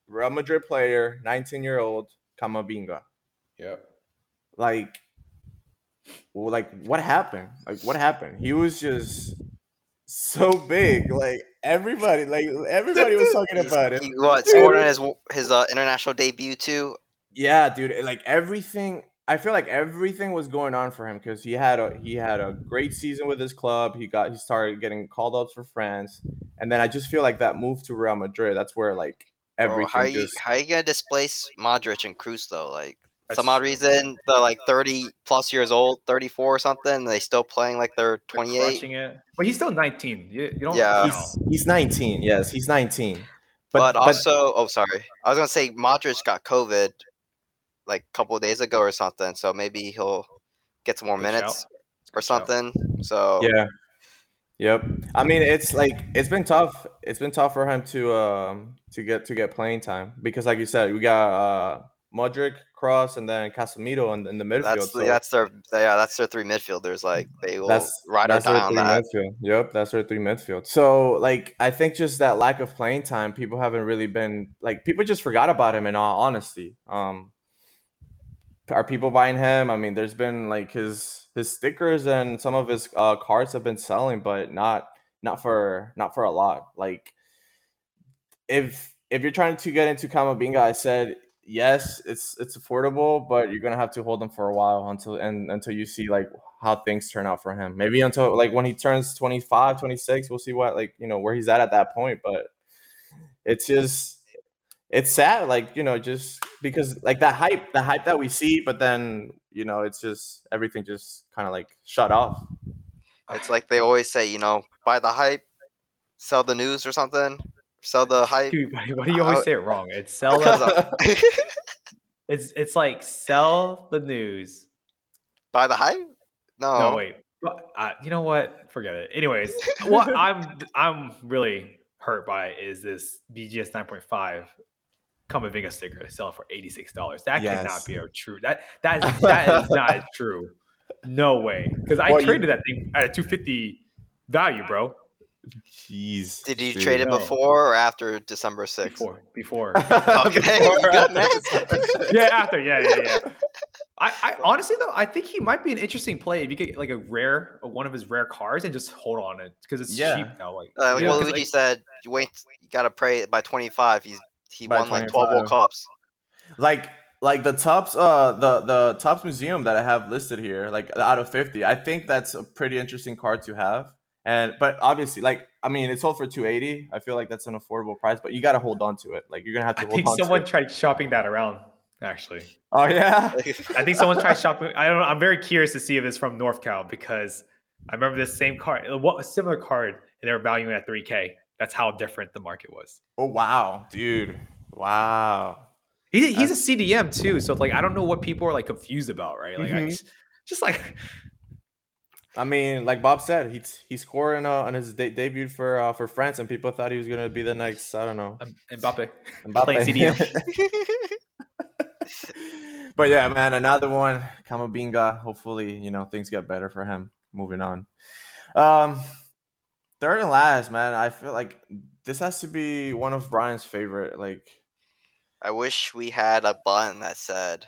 Real Madrid player, 19 year old Kamavinga. Yep. Like, well, like what happened? Like what happened? He was just so big. Like everybody, like everybody was *laughs* talking about it. He what scored on his his uh, international debut too. Yeah, dude. Like everything, I feel like everything was going on for him because he had a he had a great season with his club. He got he started getting called up for France, and then I just feel like that move to Real Madrid. That's where like Bro, everything how you just how you gonna displace Modric and Kroos though? Like some odd reason they're like 30 plus years old, 34 or something. And they still playing like they're They're 28. But he's still 19. You, you don't. Yeah. He's he's 19. Yes, he's 19. But, also, oh sorry, I was gonna say Modric got COVID like a couple of days ago or something. So maybe he'll get some more Good shout. minutes or something. So yeah, yep. I mean, it's like it's been tough. It's been tough for him to um to get to get playing time because, like you said, we got uh Modric, Kroos, and then Casemiro in, in the midfield. that's so that's their yeah that's their three midfielders. Like they will that's ride or die on that. midfield. Yep, that's their three midfield. So, like, I think just that lack of playing time, people haven't really been like people just forgot about him. In all honesty, um, are people buying him? I mean, there's been like his his stickers and some of his uh, cards have been selling, but not not for not for a lot. Like, if if you're trying to get into Kamavinga, I said yes, it's it's affordable, but you're gonna have to hold him for a while until and until you see like how things turn out for him. Maybe until like when he turns 25, 26, we'll see what like you know where he's at at that point. But it's just it's sad, like you know, just because like that hype, the hype that we see, but then you know, it's just everything just kind of like shut off. It's like they always say, you know, buy the hype, sell the news or something, sell the hype. Dude, *laughs* why, why do you always Uh, say it wrong? It's *laughs* sell the, *laughs* it's it's like sell the news. buy the hype? No. No, wait. But, Uh, you know what? Forget it. Anyways, what I'm I'm really hurt by is this BGS 9.5 Kamavinga sticker sell for eighty six dollars. That Yes. cannot be a true. That that is, that is not true. No way. Because I Well, you- traded that thing at a two fifty value, bro. Jeez. Did you dude. trade it No. before or after December 6th? Before before. *laughs* Okay, you good, man. *laughs* yeah, after. Yeah, yeah, yeah. *laughs* I, I honestly though, I think he might be an interesting play if you get like a rare, one of his rare cards, and just hold on it because it's Yeah. cheap now. Like, Uh, like you know, what 'cause, Luigi like, said, you wait, you gotta pray by 25. He's he By won like 12 World 25. Cups. like like the Topps uh the the Topps museum that i have listed here like out of 50 i think that's a pretty interesting card to have and but obviously like i mean it's sold for 280 i feel like that's an affordable price but you got to hold on to it like you're gonna have to I hold think on someone to it. tried shopping that around. Actually, oh yeah *laughs* I think someone tried shopping. I don't know. I'm very curious to see if it's from North Cal because I remember this same card, what a similar card, and they were valuing it at 3K. That's how different the market was. oh wow dude wow He, he's a CDM too, so it's like I don't know what people are like confused about, right? Like, I Mhm. just, just like i mean like bob said he's he scored in, uh, on his de- debut for uh, for france and people thought he was gonna be the next i don't know um, Mbappe. Mbappe. Playing CDM. *laughs* but yeah, man, another one. Kamavinga. Hopefully, you know things get better for him. Moving on. Um, third and last, man. I feel like this has to be one of Brian's favorite. Like, I wish we had a button that said.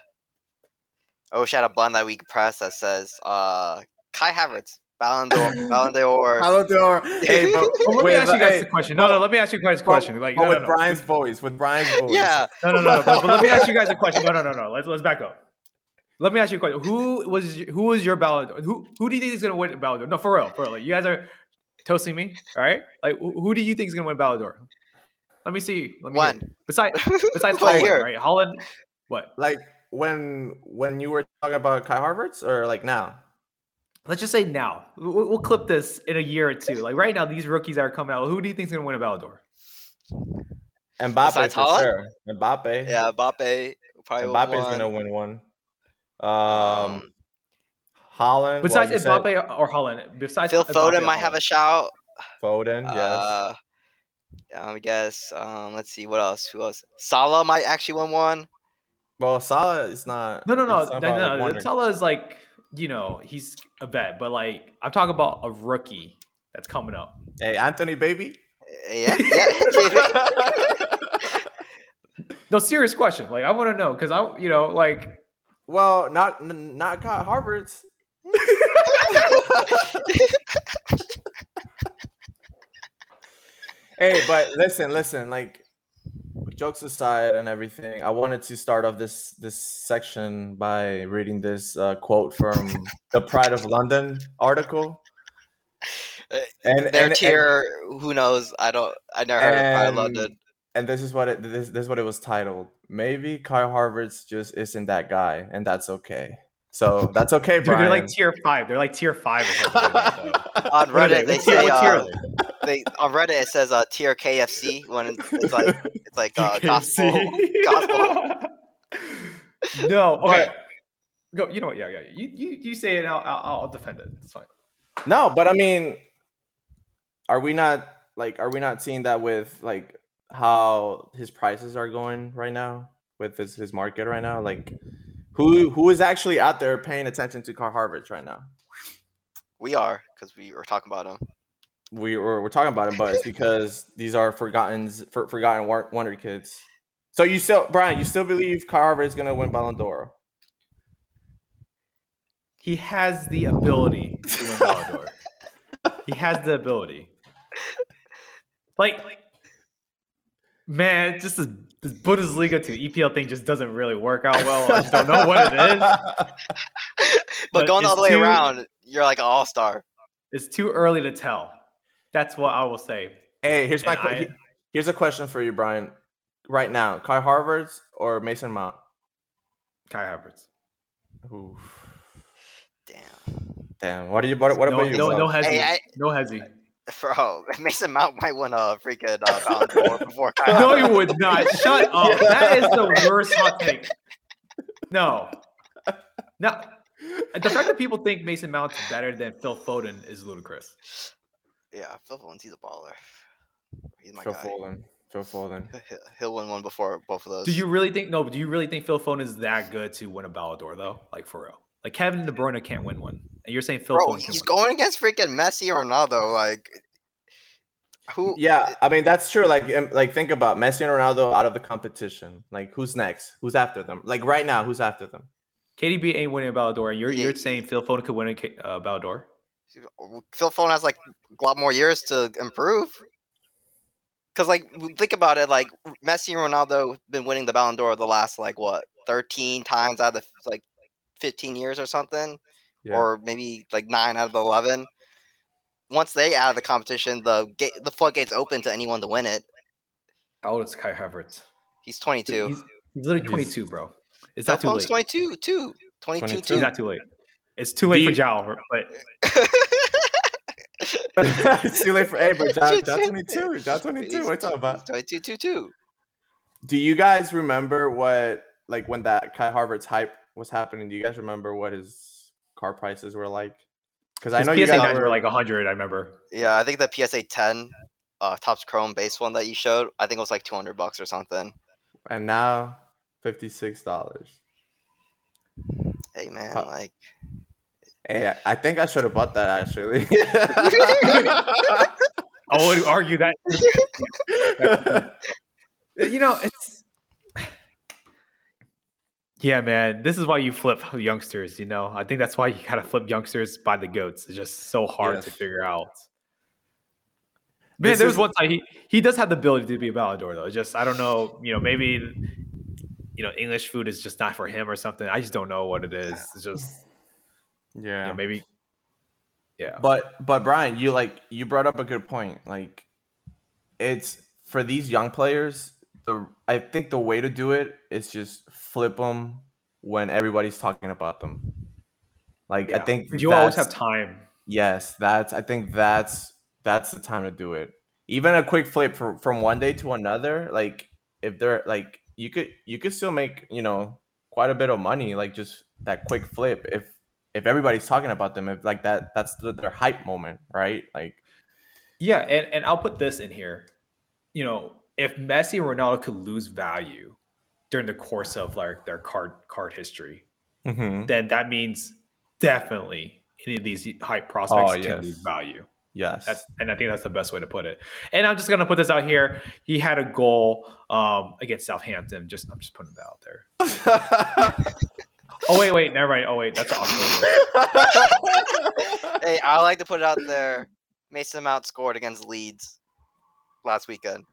I wish I had a button that we could press that says uh Kai Havertz, Ballon d'Or, Ballon d'Or. *laughs* Hello, door. Hey, but, Well, let me ask you guys hey, the question. No, no, let me ask you guys a question. Like, but no, with no, no. Brian's voice, with Brian's voice. Yeah, No, no, no, no. But, but let me ask you guys a *laughs* question. No, no, no, no. Let's let's back up. Let me ask you a question. Who was who was your ballot? Who who do you think is gonna win Ballon d'Or? No, for real, for real. Like, you guys are toasting me, all right? Like, who, who do you think is gonna win Ballon d'Or? Let me see. Let me hear. *laughs* When? Besides besides Haaland, year? right? Haaland. What? Like when when you were talking about Kai Havertz or like now. Let's just say now. We'll, we'll clip this in a year or two. Like right now, these rookies are coming out. Who do you think is gonna win a Ballon d'Or? Mbappe Besides for sure. Mbappe. yeah, Mbappe probably will Mbappe's gonna win one. Um, Um, Haaland. well, Besides you said Mbappe or Haaland. Besides Phil Mbappe Foden or might have a shout. Foden. Yes. Uh, yeah, I guess. Um, let's see what else. Who else? Salah might actually win one. well, Salah is not. No, no, no, it's no, not about, like, no. no. Salah is like, you know, he's a vet, but like, I'm talking about a rookie that's coming up. Hey, Antony, baby. Yeah, yeah. *laughs* *laughs* No, serious question. Like, I want to know because I, you know, like, well, not not Kai Havertz. *laughs* hey, but listen, listen. Like, jokes aside and everything, I wanted to start off this this section by reading this uh, quote from the Pride of London article. Uh, And Their and, and, tier, who knows? I don't. I never heard of Pride of and- London. and this is what it this, this is what it was titled maybe Kai Havertz just isn't that guy, and that's okay. So that's okay, Dude, they're like tier five. They're like tier five or like. *laughs* On Reddit, they say uh, they? they on Reddit it says uh, tier KFC when it's it's like it's like uh, gospel. KFC. gospel. *laughs* no, okay. Go. You know what? Yeah, yeah. You you, you say it. I'll, I'll I'll defend it. It's fine. no, but I mean, are we not like are we not seeing that with like how his prices are going right now with his, his market right now? Like who who is actually out there paying attention to Kai Havertz right now? We are because we were talking about him. We were we're talking about him, but it's because these are forgotten for, forgotten wonder kids. So you still Brian, you still believe Kai Havertz is gonna win Ballon d'Or? He has the ability to win Ballon d'Or. *laughs* he has the ability. Like, man, just this, this Bundesliga to EPL thing just doesn't really work out well. I just don't know what it is. *laughs* But, But going all it's the way too- around, you're like an all star. It's too early to tell. That's what I will say. Hey, here's my And que- I- he- here's a question for you, Brian. Right now, Kai Havertz or Mason Mount? Kai Havertz. Ooh, Damn, damn. What do you? What, what no, about you? no, Bob? no hezzy. Hey, I- no hezzy. Bro, *laughs* Mason Mount might win a freaking uh, *laughs* Ballon d'Or before Kyle. No, Havertz. you would not. *laughs* Shut up. That is the worst hot take. No. No. The fact that people think Mason Mount's better than Phil Foden is ludicrous. Yeah, Phil Foden's he's a baller. He's my Phil guy. Foden. Phil Foden. He'll- He'll win one before both of those. Do you really think no? Do you really think Phil Foden is that good to win a Ballon d'Or though? Like for real? Like Kevin De Bruyne can't win one, and you're saying Phil Bro, Foden he's going against freaking Messi or Ronaldo. Like, who? Yeah, I mean that's true. Like, um, like think about Messi and Ronaldo out of the competition. Like, who's next? Who's after them? Like right now, who's after them? KDB ain't winning a Ballon d'Or, and you're Yeah. you're saying Phil Foden could win a K- uh, Ballon d'Or? Phil Foden has like a lot more years to improve. Because like think about it, like Messi and Ronaldo have been winning the Ballon d'Or the last like what thirteen times out of the, like fifteen years or something, Yeah. or maybe like nine out of the eleven. Once they out of the competition, the gate the floodgates open to anyone to win it. How old is Kai Havertz? He's twenty two. He's, he's literally 22, bro. It's Phil not too late. twenty two too. 22, 22. It's too. not too late. It's too late Do for you- João, but *laughs* it's too late for hey, but John, John 22. *laughs* John 22. What are you talking about? 22 2 2. Do you guys remember what like when that Kai Havertz hype was happening? Do you guys remember what his car prices were like? Because I know PSA you guys nines were were like 100. I remember. Yeah, I think the PSA 10 uh Topps Chrome base one that you showed, I think it was like 200 bucks or something. and now fifty six dollars. Hey man, Uh, like Hey, I- I think I should have bought that actually. *laughs* *laughs* I would argue that *laughs* you know it's yeah man this is why you flip *laughs* youngsters you know? I think that's why you gotta flip youngsters by the goats. It's just so hard to figure out. Man This there was is- one time he he does have the ability to be a Ballon d'Or though. It's just i don't know you know maybe you know english food is just not for him or something. I just don't know what it is. It's just you yeah. know, maybe yeah. But but Brian, you like you brought up a good point. Like it's for these young players, the I think the way to do it is just flip them when everybody's talking about them. Like I think you always have time Yes, that's I think that's that's the time to do it. Even a quick flip from from one day to another, like if they're like you could you could still make, you know, quite a bit of money like just that quick flip if if everybody's talking about them if like that that's the, their hype moment, right? Like Yeah, and, and I'll put this in here. You know, if Messi and Ronaldo could lose value during the course of like their card card history, mhm, then that means definitely any of these hype prospects Oh, can lose value. yes. That's and I think that's the best way to put it. And I'm just gonna put this out here. He had a goal um against Southampton. Just I'm just putting that out there. *laughs* Oh wait, wait, never mind. Oh wait, that's October. *laughs* hey, I like to put it out there. Mason Mount scored against Leeds last weekend.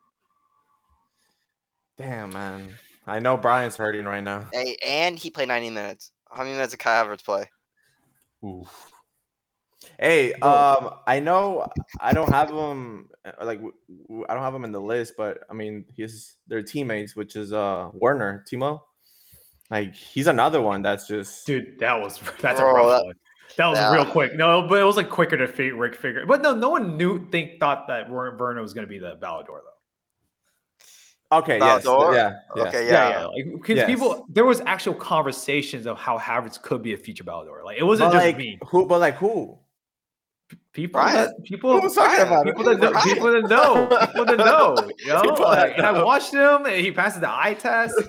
Damn man. I know Brian's hurting right now. Hey, and he played 90 minutes. How many minutes did Kai Havertz play? Oof. Hey, um, I know I don't have him uh, like I don't have him in the list, but I mean he's their teammates, which is uh Werner Timo. Like he's another one that's just Dude, that was *laughs* that's Bro, a rough that- one. That was yeah. real quick. No, but it was like quicker to fi- Rick figure. But no, no one knew think thought that Ver- Werner was going to be the Ballon d'Or though. Okay. Yes, Valor? yeah, yeah. Okay, Yeah, yeah. yeah. Like because Yes. people there was actual conversations of how Havertz could be a future Ballon d'Or. Like it wasn't But just like me. who? But like who? People Brian. that people Who was talking Brian, about it? people that know, people that know, people that know, you know. People that Like, and I know. watched him, and he passes the eye test. *laughs*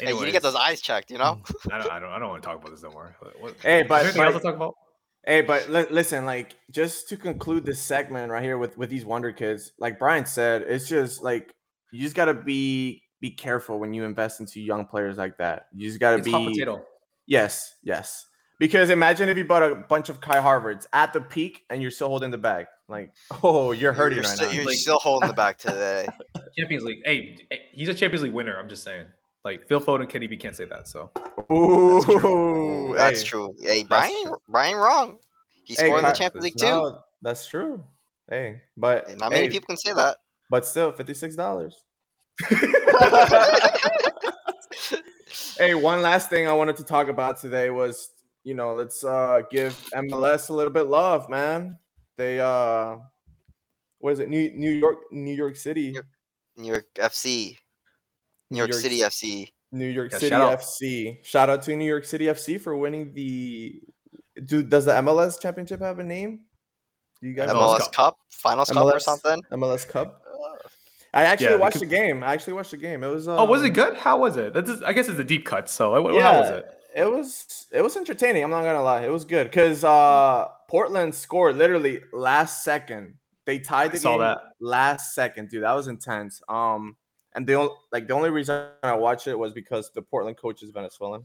Hey, you get those eyes checked, you know? *laughs* I don't, I don't, I don't want to talk about this no more. What, what- Hey, is but- there anything else to talk about? Hey, but li- listen, like just to conclude this segment right here with with these Wonder Kids, like Brian said, it's just like you just gotta be be careful when you invest into young players like that. You just gotta It's be potato. yes, yes. Because imagine if you bought a bunch of Kai Havertz at the peak and you're still holding the bag. Like, oh, you're hurting you're right still, now. You're Like- still holding the bag today. *laughs* Champions League. Hey, hey, he's a Champions League winner. I'm just saying. Like Phil Foden, KDB can't say that. So Ooh, That's hey. true. Hey, That's Brian, true. Brian, wrong. He Hey, scored in the Kai- Champions League too. that's true. Hey, but Not many hey, people can say that. but still, fifty six dollars. *laughs* Hey, one last thing I wanted to talk about today was, you know, let's uh give MLS a little bit love, man. They uh what is it? New New York New York City. Yep. New York FC, New York City FC. New York Yeah, City shout out. FC. Shout out to New York City FC for winning the Dude, does the MLS championship have a name? Do you guys? MLS MLS Cup. Cup, Finals Cup or something. MLS Cup? I actually Yeah, watched because- the game. I actually watched the game. It was uh, Oh, was it good? How was it? That's just, I guess it's a deep cut. So like, what, how was it? it was it was entertaining. I'm not gonna lie, it was good because uh Portland scored literally last second. They tied I the saw game that. last second, dude. That was intense. Um, and the only like the only reason I watched it was because the Portland coach is Venezuelan.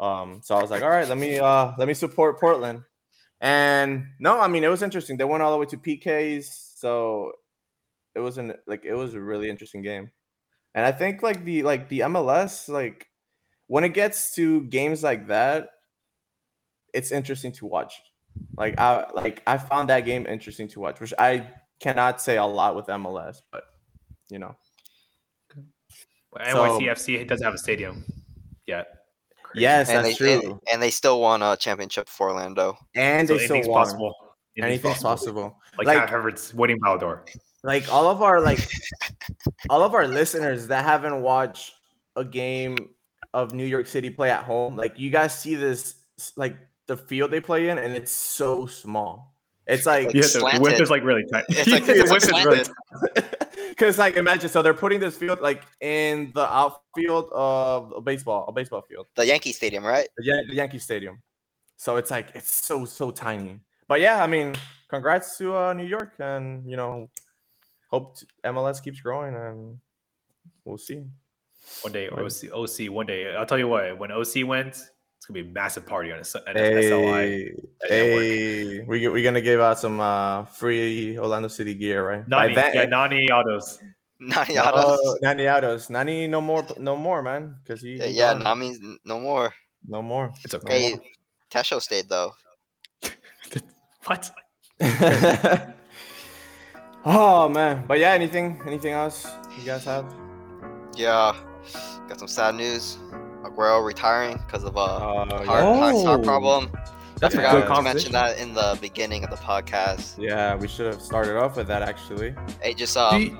Um, so I was like, all right, let me uh let me support Portland. And no, I mean it was interesting. They went all the way to PKs, so it was an like it was a really interesting game. And I think like the like the MLS like when it gets to games like that, it's interesting to watch. Like I like I found that game interesting to watch, which I cannot say a lot with MLS, but you know. So- NYCFC doesn't have a stadium yet. Crazy. Yes, and that's they, and- true. And, they still won a championship for Orlando. And So they still anything's won. possible. Anything's possible. Like, Like- like Havertz winning Ballon d'Or. Like all of our like *laughs* all of our listeners that haven't watched a game of New York City play at home, like you guys see this like the field they play in, and it's so small. It's like Like Yeah, the slanted. width is like really tight. It's like, The *laughs* it's like width is really slanted. *laughs* Because like imagine so they're putting this field like in the outfield of a baseball, a baseball field, The Yankee Stadium, right? the, Yan- the Yankee Stadium. So it's like it's so so tiny. But yeah, I mean, congrats to uh, New York, and you know, hope t- MLS keeps growing, and we'll see. One day, Right. OC, OC, one day. I'll tell you what, when OC wins, it's gonna be a massive party on a, S- an SLI. Hey, that network. hey, we we're gonna give out some uh, free Orlando City gear, right? Nani, then- yeah, Nani autos. Nani No, Autos. Nani Autos. Nani no more no more, man. Because he Yeah, he's yeah gone. Nani's no more. no more. It's okay. Hey, Tesho stayed though. *laughs* What? *laughs* oh man. But yeah, anything anything else you guys have? Yeah, got some sad news. Aguero retiring because of a Uh, heart, yeah. heart, heart Oh. problem. That's I a Yeah. forgot good to mention that in the beginning of the podcast. Yeah, we should have started off with that actually. Hey, just Do um, you-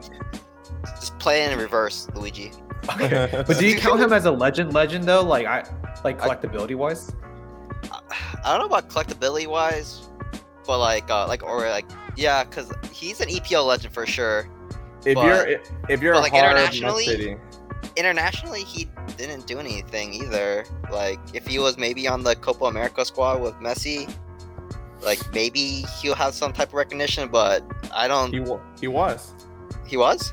just play it in reverse, Luigi. okay. *laughs* But do you count him as a legend? Legend though, like I, like I- collectability wise. I don't know about collectability wise, but like, uh, like or like, yeah, because he's an EPL legend for sure. if But- you're if you're a like, hard internationally, City, Internationally, he didn't do anything either. Like, if he was maybe on the Copa America squad with Messi, like maybe he'll have some type of recognition. But I don't. he wa- he was. He was.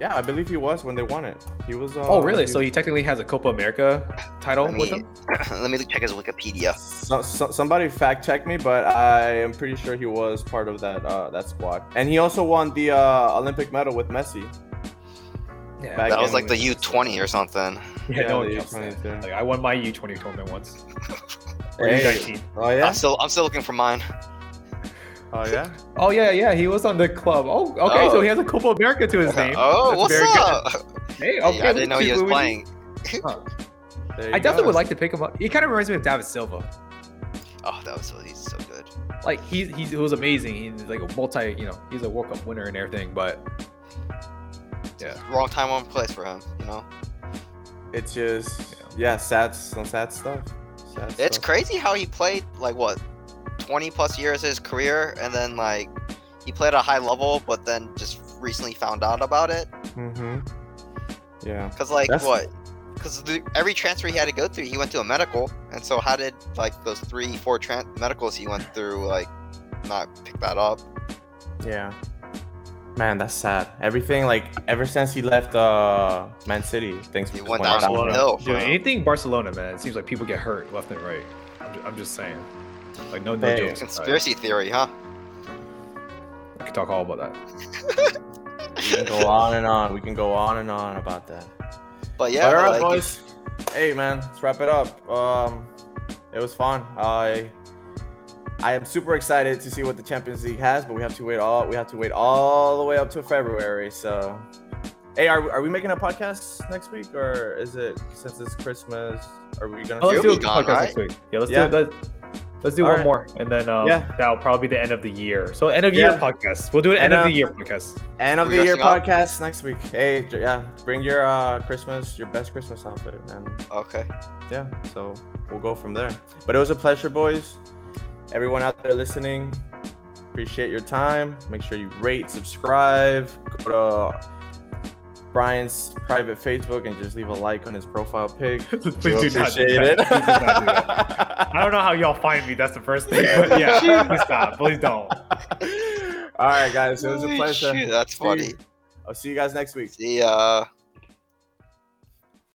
Yeah, I believe he was when they won it. He was. Uh, Oh, really? he- So he technically has a Copa America title Let with me, him. *clears throat* let me check his Wikipedia. So, so, somebody fact check me, but I am pretty sure he was part of that uh, that squad, and he also won the uh, Olympic medal with Messi. Yeah, Back That was like the U20 or something. yeah, no one the counts that. U23. Like I won my U20 tournament once. *laughs* Or Hey. Oh yeah. I'm still I'm still looking for mine. Oh yeah. Oh yeah, yeah. He was on the club. Oh, okay. So Oh. he has a Copa America to his *laughs* oh, name. oh, That's what's very good. up? Hey, Yeah, okay. I didn't know he was playing. There I definitely go. would like to pick him up. He kind of reminds me of David Silva. Oh, that was he's so good. Like he's he's he was amazing. He's like a multi, you know, he's a World Cup winner and everything. But yeah, Wrong time, wrong place for him. You know, It's just yeah, sad some sad stuff. Sad it's stuff. crazy how he played like what, 20 plus years of his career, and then like he played at a high level, but then just recently found out about it. Mm-hmm. Yeah. Cause like That's- what? Cause the, every transfer he had to go through, he went to a medical, and so how did like those three, four tran- medicals he went through like not pick that up? Yeah. Man, that's sad. Everything like ever since he left uh Man City, things He went went down downhill. the hill. Dude, anything Barcelona, man. It seems like people get hurt left and right. I'm just, I'm just saying. Like no, no Hey. jokes. aside. Conspiracy theory, huh? I could talk all about that. *laughs* We can go on and on. We can go on and on about that. But yeah, but all but, like, boys. Hey, man, let's wrap it up. Um, it was fun. I I am super excited to see what the Champions League has, but we have to wait all we have to wait all the way up to February. So, hey, are, are we making a podcast next week, or is it since it's Christmas? Are we gonna? Oh, let's do a gone, podcast right? next week. Yeah, let's Yeah. do it. Let's do All one right. more, and then um, Yeah. that'll probably be the end of the year. So end of Yeah. year podcast. We'll do an And, end of uh, the year podcast. End of We the year up? podcast next week. Hey, yeah, bring your uh Christmas, your best Christmas outfit, and okay. yeah, so we'll go from there. But it was a pleasure, boys. Everyone out there listening, appreciate your time. Make sure you rate, subscribe, go to Brian's private Facebook and just leave a like on his profile pic. *laughs* Please do not do that. Please do not do that. I don't know how y'all find me. That's the first thing. But yeah, *laughs* please stop. Please don't. All right, guys, it was a pleasure. shit, that's funny. I'll see you guys next week. See ya.